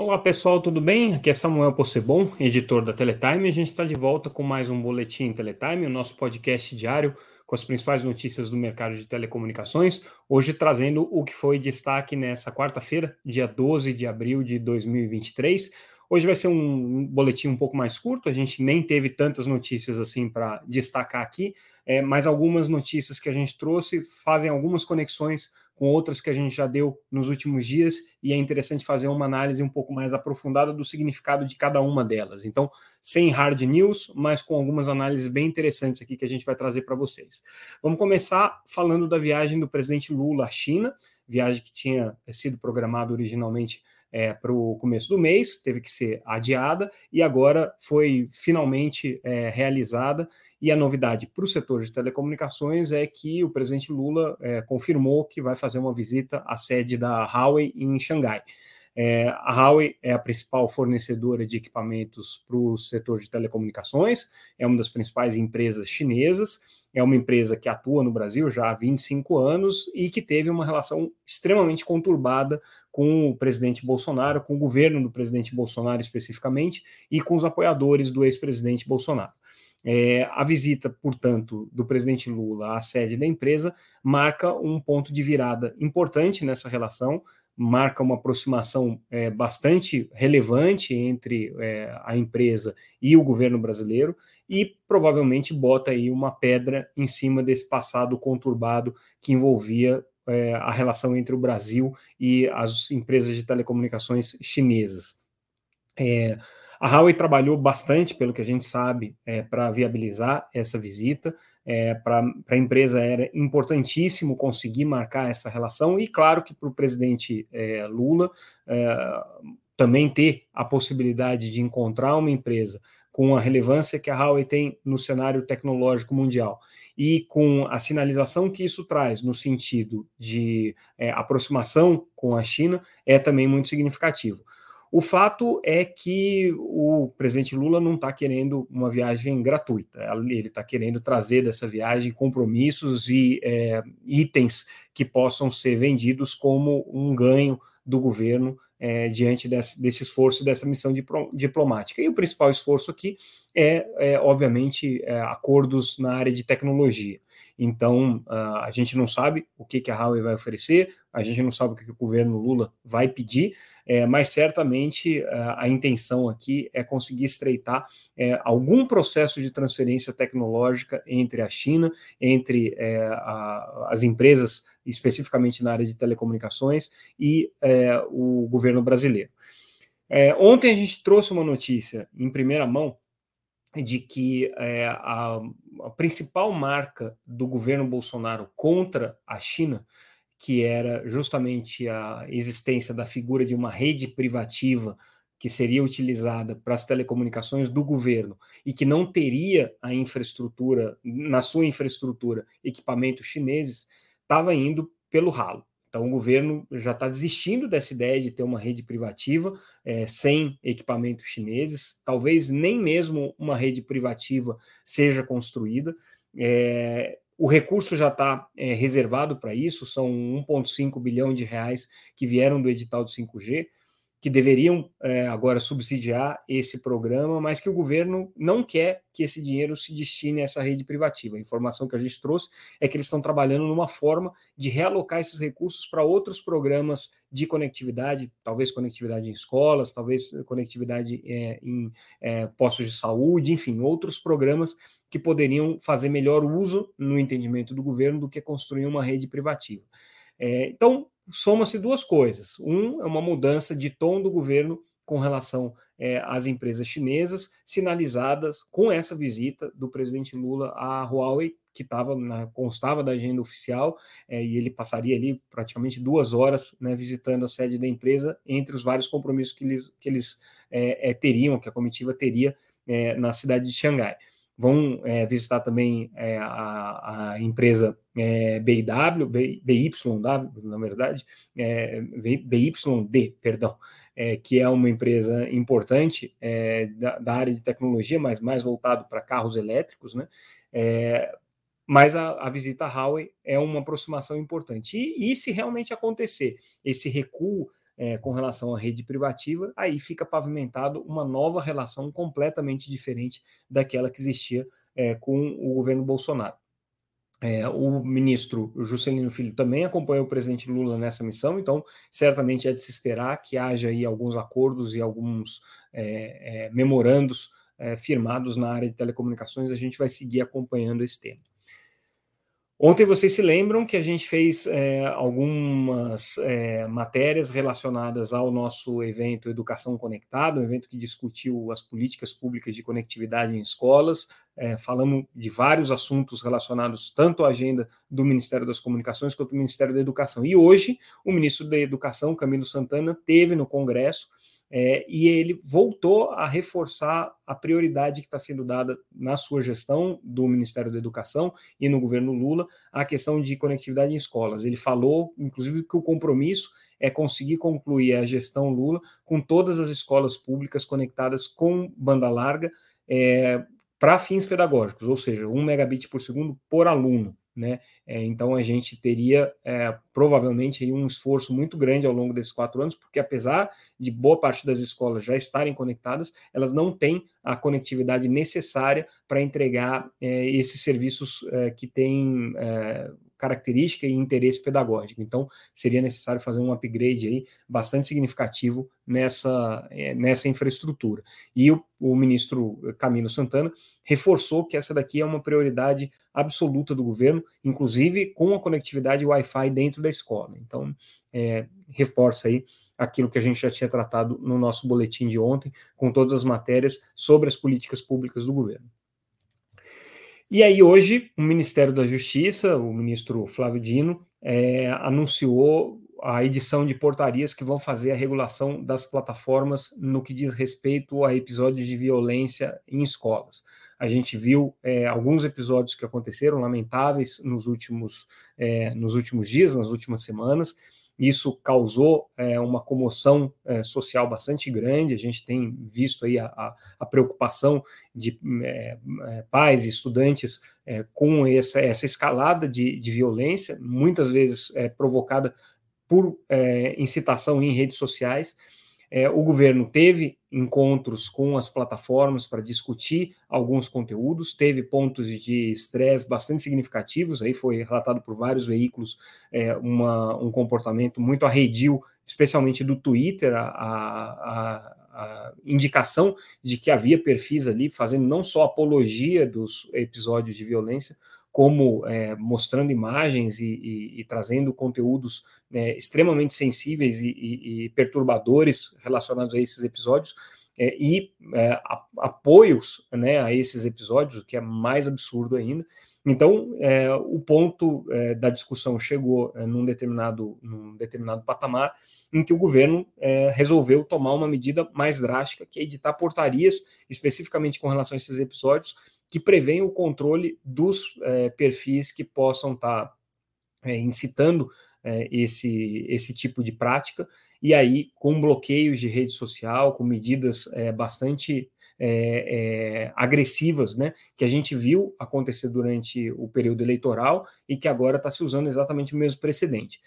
Olá pessoal, tudo bem? Aqui é Samuel Possebon, editor da Teletime. A gente está de volta com mais um Boletim Teletime, o nosso podcast diário com as principais notícias do mercado de telecomunicações. Hoje trazendo o que foi destaque nessa quarta-feira, dia 12 de abril de 2023. Hoje vai ser um boletim um pouco mais curto, a gente nem teve tantas notícias assim para destacar aqui, é, mas algumas notícias que a gente trouxe fazem algumas conexões com outras que a gente já deu nos últimos dias, e é interessante fazer uma análise um pouco mais aprofundada do significado de cada uma delas. Então, sem hard news, mas com algumas análises bem interessantes aqui que a gente vai trazer para vocês. Vamos começar falando da viagem do presidente Lula à China, viagem que tinha sido programada originalmente é, para o começo do mês, teve que ser adiada e agora foi finalmente é, realizada. E a novidade para o setor de telecomunicações é que o presidente Lula é, confirmou que vai fazer uma visita à sede da Huawei em Xangai. É, a Huawei é a principal fornecedora de equipamentos para o setor de telecomunicações, é uma das principais empresas chinesas, é uma empresa que atua no Brasil já há 25 anos e que teve uma relação extremamente conturbada com o presidente Bolsonaro, com o governo do presidente Bolsonaro especificamente, e com os apoiadores do ex-presidente Bolsonaro. É, a visita, portanto, do presidente Lula à sede da empresa marca um ponto de virada importante nessa relação, marca uma aproximação é, bastante relevante entre é, a empresa e o governo brasileiro e provavelmente bota aí uma pedra em cima desse passado conturbado que envolvia é, a relação entre o Brasil e as empresas de telecomunicações chinesas. A Huawei trabalhou bastante, pelo que a gente sabe, é, para viabilizar essa visita. É, para a empresa era importantíssimo conseguir marcar essa relação, e claro que para o presidente é, Lula é, também ter a possibilidade de encontrar uma empresa com a relevância que a Huawei tem no cenário tecnológico mundial e com a sinalização que isso traz no sentido de é, aproximação com a China, é também muito significativo. O fato é que o presidente Lula não está querendo uma viagem gratuita, ele está querendo trazer dessa viagem compromissos e é, itens que possam ser vendidos como um ganho do governo é, diante desse, desse, esforço, dessa missão diplomática. E o principal esforço aqui é, é obviamente, é, acordos na área de tecnologia. Então, uh, a gente não sabe o que, que a Huawei vai oferecer, a gente não sabe o que, que o governo Lula vai pedir, é, mas certamente uh, a intenção aqui é conseguir estreitar é, algum processo de transferência tecnológica entre a China, entre é, a, as empresas, especificamente na área de telecomunicações, e é, o governo brasileiro. É, ontem a gente trouxe uma notícia em primeira mão de que é, a, a, principal marca do governo Bolsonaro contra a China, que era justamente a existência da figura de uma rede privativa que seria utilizada para as telecomunicações do governo e que não teria a infraestrutura, na sua infraestrutura, equipamentos chineses, estava indo pelo ralo. Então, o governo já está desistindo dessa ideia de ter uma rede privativa é, sem equipamentos chineses, talvez nem mesmo uma rede privativa seja construída. É, o recurso já está é, reservado para isso, são 1,5 bilhão de reais que vieram do edital do 5G que deveriam é, agora subsidiar esse programa, mas que o governo não quer que esse dinheiro se destine a essa rede privativa. A informação que a gente trouxe é que eles estão trabalhando numa forma de realocar esses recursos para outros programas de conectividade, talvez conectividade em escolas, talvez conectividade é, em é, postos de saúde, enfim, outros programas que poderiam fazer melhor uso, no entendimento do governo, do que construir uma rede privativa. É, então, soma-se duas coisas. Um é uma mudança de tom do governo com relação é, às empresas chinesas, sinalizadas com essa visita do presidente Lula à Huawei, que tava na, constava da agenda oficial, é, e ele passaria ali praticamente duas horas né, visitando a sede da empresa, entre os vários compromissos que eles, que eles é, teriam, que a comitiva teria na cidade de Xangai vão é, visitar também é, a, a, empresa é, BIW, BYW, na verdade, é, BYD, perdão, é, que é uma empresa importante é, da, da, área de tecnologia, mas mais voltado para carros elétricos, né? Mas a, a, visita à Huawei é uma aproximação importante. E, e se realmente acontecer esse recuo é, com relação à rede privativa, aí fica pavimentado uma nova relação completamente diferente daquela que existia é, com o governo Bolsonaro. É, o ministro Juscelino Filho também acompanhou o presidente Lula nessa missão, então certamente é de se esperar que haja aí alguns acordos e alguns é, é, memorandos firmados na área de telecomunicações. A gente vai seguir acompanhando esse tema. Ontem vocês se lembram que a gente fez é, algumas é, matérias relacionadas ao nosso evento Educação Conectada, um evento que discutiu as políticas públicas de conectividade em escolas, é, falamos de vários assuntos relacionados tanto à agenda do Ministério das Comunicações quanto do Ministério da Educação. E hoje, o ministro da Educação, Camilo Santana, teve no Congresso é, e ele voltou a reforçar a prioridade que está sendo dada na sua gestão do Ministério da Educação e no governo Lula à questão de conectividade em escolas. Ele falou, inclusive, que o compromisso é conseguir concluir a gestão Lula com todas as escolas públicas conectadas com banda larga é, para fins pedagógicos, ou seja, um megabit por segundo por aluno. Né? É, então a gente teria é, provavelmente um esforço muito grande ao longo desses quatro anos, porque apesar de boa parte das escolas já estarem conectadas, elas não têm a conectividade necessária para entregar é, esses serviços é, que têm é, característica e interesse pedagógico. Então, seria necessário fazer um upgrade aí bastante significativo nessa, é, nessa infraestrutura. E o, o ministro Camilo Santana reforçou que essa daqui é uma prioridade absoluta do governo, inclusive com a conectividade Wi-Fi dentro da escola. Então, é, reforça aí aquilo que a gente já tinha tratado no nosso boletim de ontem, com todas as matérias sobre as políticas públicas do governo. E aí, hoje, o Ministério da Justiça, o ministro Flávio Dino, é, anunciou a edição de portarias que vão fazer a regulação das plataformas no que diz respeito a episódios de violência em escolas. A gente viu é, alguns episódios que aconteceram lamentáveis nos últimos, é, nos últimos dias, nas últimas semanas, isso causou é, uma comoção é, social bastante grande. A gente tem visto aí a, a, a preocupação de é, é pais e estudantes é, com essa, essa escalada de, de, violência, muitas vezes é, provocada por incitação em redes sociais. É, o governo teve encontros com as plataformas para discutir alguns conteúdos, teve pontos de estresse bastante significativos, aí foi relatado por vários veículos é, uma, um comportamento muito arredio, especialmente do Twitter, a, a, a, indicação de que havia perfis ali fazendo não só apologia dos episódios de violência, como é, mostrando imagens e, e, e trazendo conteúdos é, extremamente sensíveis e, e, perturbadores relacionados a esses episódios, é, e é, apoios né, a esses episódios, o que é mais absurdo ainda. Então, é, o ponto é, da discussão chegou num, determinado, num determinado patamar em que o governo resolveu tomar uma medida mais drástica, que é editar portarias especificamente com relação a esses episódios, que prevêem o controle dos é, perfis que possam estar tá, é, incitando é, esse, esse tipo de prática, e aí com bloqueios de rede social, com medidas é, bastante é, é, agressivas, né, que a gente viu acontecer durante o período eleitoral e que agora está se usando exatamente o mesmo precedente.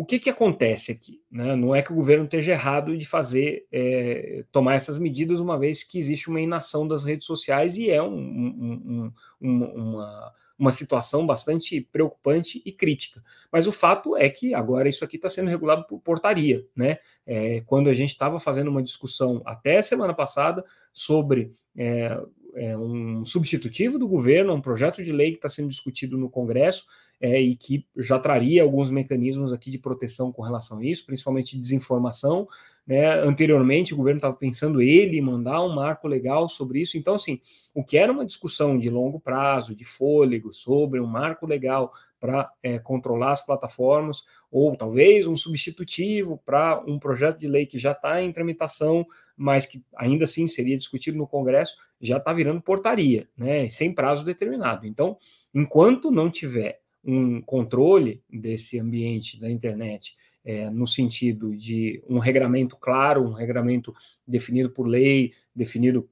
O que, que acontece aqui? Né? Não é que o governo esteja errado de fazer, é, tomar essas medidas, uma vez que existe uma inação das redes sociais e é um, um, um, uma, uma situação bastante preocupante e crítica. Mas o fato é que agora isso aqui está sendo regulado por portaria. Né? É, quando a gente estava fazendo uma discussão até semana passada sobre é, é, um substitutivo do governo, um projeto de lei que está sendo discutido no Congresso é, e que já traria alguns mecanismos aqui de proteção com relação a isso, principalmente desinformação. Né? Anteriormente, o governo estava pensando ele mandar um marco legal sobre isso. Então, assim, o que era uma discussão de longo prazo, de fôlego, sobre um marco legal para é, controlar as plataformas, ou talvez um substitutivo para um projeto de lei que já está em tramitação, mas que ainda assim seria discutido no Congresso, já está virando portaria, né, sem prazo determinado. Então, enquanto não tiver um controle desse ambiente da internet, é, no sentido de um regramento claro, um regramento definido por lei, definido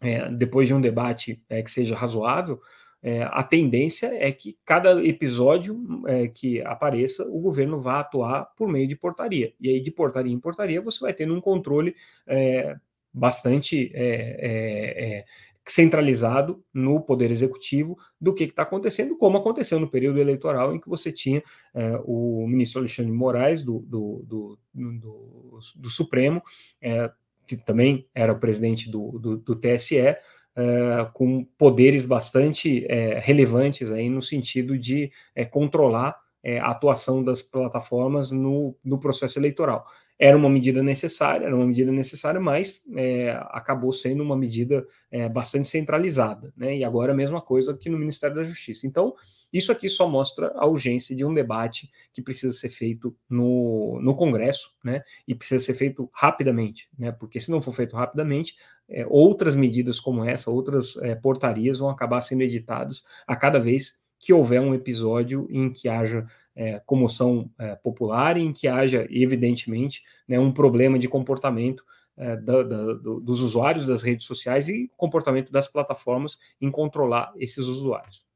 é, depois de um debate é, que seja razoável, é, a tendência é que cada episódio é, que apareça, o governo vá atuar por meio de portaria. E aí, de portaria em portaria, você vai tendo um controle é, bastante é, é, centralizado no Poder Executivo do que está acontecendo, como aconteceu no período eleitoral em que você tinha é, o ministro Alexandre Moraes, do, do, do, do, do Supremo, é, que também era o presidente do, do, do TSE, é, com poderes bastante é, relevantes aí no sentido de é, controlar a atuação das plataformas no, no processo eleitoral. Era uma medida necessária, era uma medida necessária, mas é, acabou sendo uma medida é, bastante centralizada, né? E agora a mesma coisa que no Ministério da Justiça. Então, isso aqui só mostra a urgência de um debate que precisa ser feito no, no Congresso, né? E precisa ser feito rapidamente, né? Porque se não for feito rapidamente, é, outras medidas como essa, outras é, portarias vão acabar sendo editadas a cada vez que houver um episódio em que haja é, comoção é, popular em que haja, evidentemente, né, um problema de comportamento é, da, da, do, dos usuários das redes sociais e comportamento das plataformas em controlar esses usuários.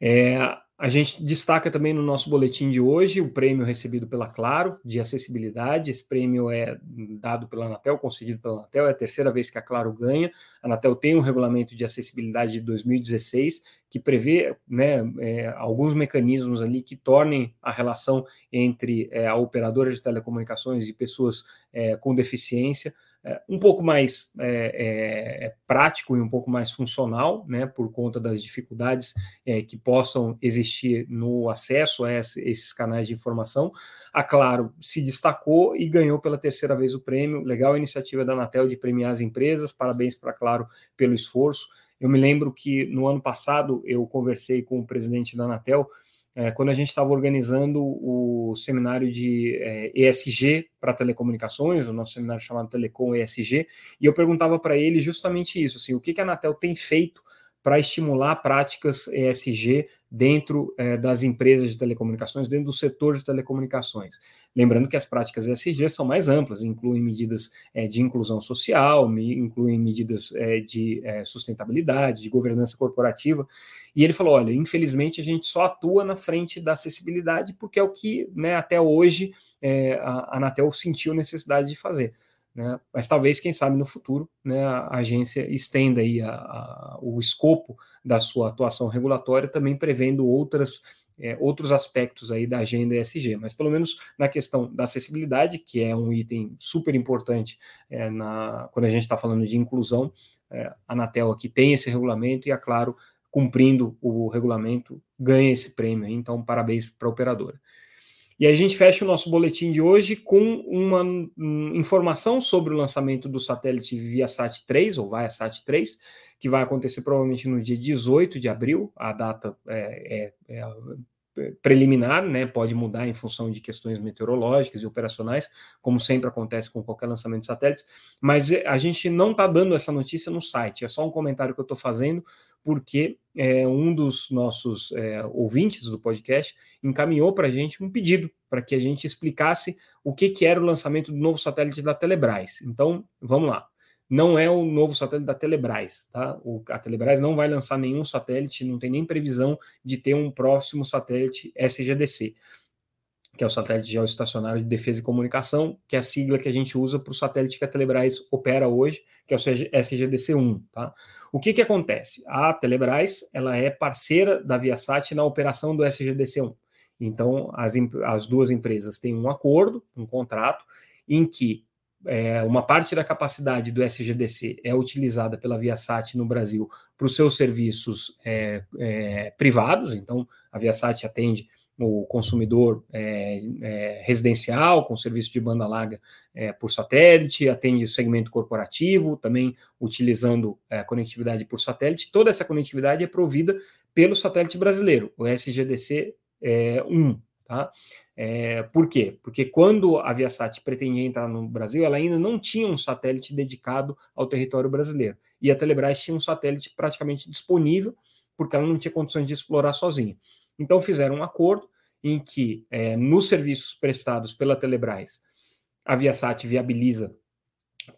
É, a gente destaca também no nosso boletim de hoje o prêmio recebido pela Claro de acessibilidade. Esse prêmio é dado pela Anatel, concedido pela Anatel, é a terceira vez que a Claro ganha. A Anatel tem um regulamento de acessibilidade de 2016 que prevê né, é, alguns mecanismos ali que tornem a relação entre é, a operadora de telecomunicações e pessoas é, com deficiência é, um pouco mais é, é, prático e um pouco mais funcional, né, por conta das dificuldades é, que possam existir no acesso a esses canais de informação. A Claro se destacou e ganhou pela terceira vez o prêmio. Legal a iniciativa da Anatel de premiar as empresas, parabéns para a Claro pelo esforço. Eu me lembro que no ano passado eu conversei com o presidente da Anatel é, quando a gente estava organizando o seminário de é, ESG para telecomunicações, o nosso seminário chamado Telecom ESG, e eu perguntava para ele justamente isso, assim, o que, que a Anatel tem feito para estimular práticas ESG dentro é, das empresas de telecomunicações, dentro do setor de telecomunicações. Lembrando que as práticas ESG são mais amplas, incluem medidas é, de inclusão social, incluem medidas é, de sustentabilidade, de governança corporativa. E ele falou: olha, infelizmente a gente só atua na frente da acessibilidade porque é o que né, até hoje a Anatel sentiu necessidade de fazer. Né? Mas talvez, quem sabe, no futuro, né, a agência estenda aí a, a, o escopo da sua atuação regulatória, também prevendo outras, é, outros aspectos aí da agenda ESG. Mas pelo menos na questão da acessibilidade, que é um item super importante é, na, quando a gente está falando de inclusão, é, a Anatel aqui tem esse regulamento e, é claro, cumprindo o regulamento, ganha esse prêmio. Então, parabéns para a operadora. E a gente fecha o nosso boletim de hoje com uma um, informação sobre o lançamento do satélite Viasat 3, ou Viasat 3, que vai acontecer provavelmente no dia 18 de abril, a data é, é, é preliminar, né, pode mudar em função de questões meteorológicas e operacionais, como sempre acontece com qualquer lançamento de satélites, mas a gente não está dando essa notícia no site, é só um comentário que eu estou fazendo, porque é, um dos nossos é, ouvintes do podcast encaminhou para a gente um pedido para que a gente explicasse o que, que era o lançamento do novo satélite da Telebrás. Então, vamos lá. Não é o novo satélite da Telebrás, tá? O, a Telebrás não vai lançar nenhum satélite, não tem nem previsão de ter um próximo satélite SGDC que é o satélite geoestacionário de defesa e comunicação, que é a sigla que a gente usa para o satélite que a Telebrás opera hoje, que é o SGDC-1. Tá? O que, que acontece? A Telebrás ela é parceira da Viasat na operação do SGDC-1. Então, as, as duas empresas têm um acordo, um contrato, em que é, uma parte da capacidade do SGDC é utilizada pela Viasat no Brasil para os seus serviços é, é, privados, então a Viasat atende o consumidor é, é, residencial com serviço de banda larga é, por satélite, atende o segmento corporativo, também utilizando é, conectividade por satélite. Toda essa conectividade é provida pelo satélite brasileiro, o SGDC 1. É, tá? É, por quê? Porque quando a Viasat pretendia entrar no Brasil, ela ainda não tinha um satélite dedicado ao território brasileiro. E a Telebrás tinha um satélite praticamente disponível, porque ela não tinha condições de explorar sozinha. Então fizeram um acordo em que, é, nos serviços prestados pela Telebrás, a Viasat viabiliza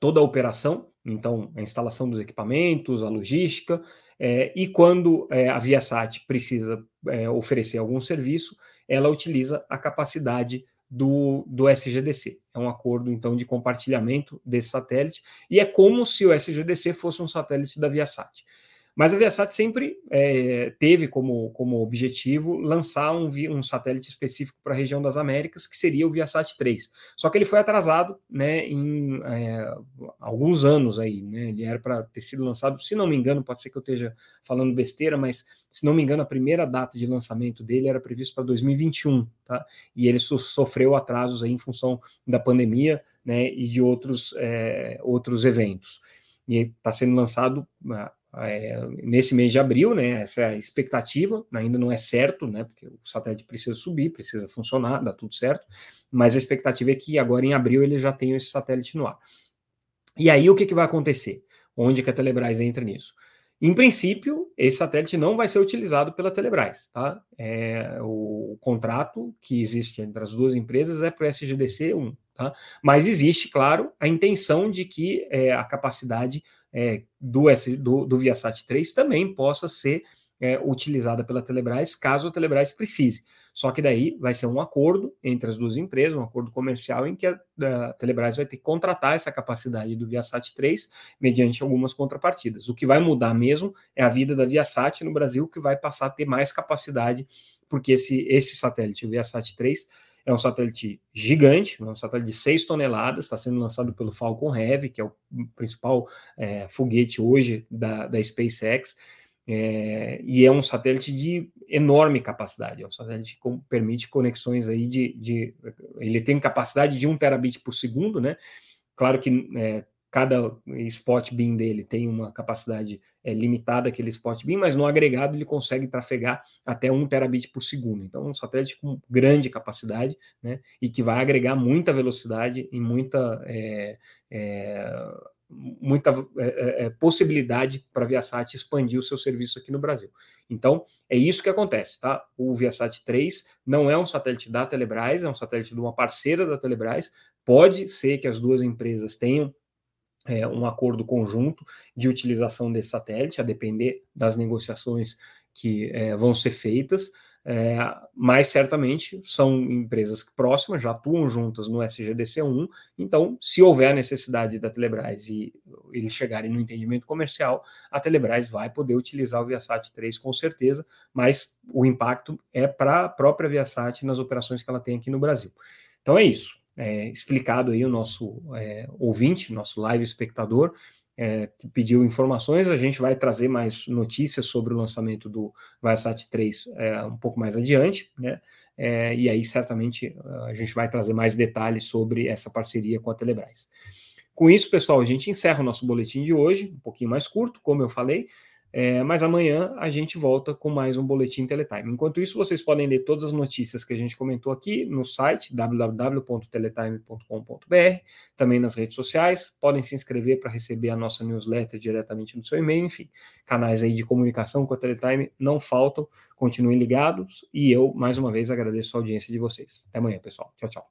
toda a operação, então a instalação dos equipamentos, a logística, É, e quando é, a Viasat precisa é, oferecer algum serviço, ela utiliza a capacidade do, do SGDC. É um acordo, então, de compartilhamento desse satélite, e é como se o SGDC fosse um satélite da Viasat. Mas a Viasat sempre é, teve como, como objetivo lançar um, um satélite específico para a região das Américas, que seria o Viasat 3. Só que ele foi atrasado né, em é, alguns anos aí. Né? Ele era para ter sido lançado, se não me engano, pode ser que eu esteja falando besteira, mas se não me engano, a primeira data de lançamento dele era prevista para 2021, tá? E ele so sofreu atrasos aí em função da pandemia né, e de outros, é, outros eventos. E está sendo lançado ah, é, nesse mês de abril, né? Essa é a expectativa, ainda não é certo, né? Porque o satélite precisa subir, precisa funcionar, dá tudo certo, mas a expectativa é que agora em abril ele já tenha esse satélite no ar. E aí o que, que vai acontecer? Onde que a Telebrás entra nisso? Em princípio, esse satélite não vai ser utilizado pela Telebrás, tá? É, o, o contrato que existe entre as duas empresas é para o SGDC 1, tá? Mas existe, claro, a intenção de que é, a capacidade é, do, S, do, do Viasat 3 também possa ser é, utilizada pela Telebrás, caso a Telebrás precise. Só que daí vai ser um acordo entre as duas empresas, um acordo comercial em que a, a Telebrás vai ter que contratar essa capacidade do Viasat 3 mediante algumas contrapartidas. O que vai mudar mesmo é a vida da Viasat no Brasil, que vai passar a ter mais capacidade, porque esse, esse satélite, o Viasat 3, é um satélite gigante, é um satélite de 6 toneladas, está sendo lançado pelo Falcon Heavy, que é o principal é, foguete hoje da, da SpaceX, é, e é um satélite de enorme capacidade, é um satélite que permite conexões aí de, de, Ele tem capacidade de 1 terabit por segundo, né? Claro que é, cada spot beam dele tem uma capacidade é, limitada, aquele spot beam, mas no agregado ele consegue trafegar até 1 terabit por segundo. Então, um satélite com grande capacidade, né, e que vai agregar muita velocidade e muita, é, é, muita é, é, é, possibilidade para a Viasat expandir o seu serviço aqui no Brasil. Então, é isso que acontece, tá? O Viasat 3 não é um satélite da Telebrás, é um satélite de uma parceira da Telebrás. Pode ser que as duas empresas tenham é, um acordo conjunto de utilização desse satélite, a depender das negociações que é, vão ser feitas, é, mas certamente são empresas próximas, já atuam juntas no SGDC1, então, se houver a necessidade da Telebrás e eles chegarem no entendimento comercial, a Telebrás vai poder utilizar o Viasat 3 com certeza, mas o impacto é para a própria Viasat nas operações que ela tem aqui no Brasil. Então é isso é, explicado aí o nosso é, ouvinte, nosso live espectador, é, que pediu informações. A gente vai trazer mais notícias sobre o lançamento do Viasat 3 é, um pouco mais adiante, né? É, e aí certamente a gente vai trazer mais detalhes sobre essa parceria com a Telebrás. Com isso, pessoal, a gente encerra o nosso boletim de hoje, um pouquinho mais curto, como eu falei. É, mas amanhã a gente volta com mais um Boletim Teletime. Enquanto isso, vocês podem ler todas as notícias que a gente comentou aqui no site www.teletime.com.br, também nas redes sociais. Podem se inscrever para receber a nossa newsletter diretamente no seu e-mail. Enfim, canais aí de comunicação com a Teletime não faltam. Continuem ligados e eu, mais uma vez, agradeço a audiência de vocês. Até amanhã, pessoal. Tchau, tchau.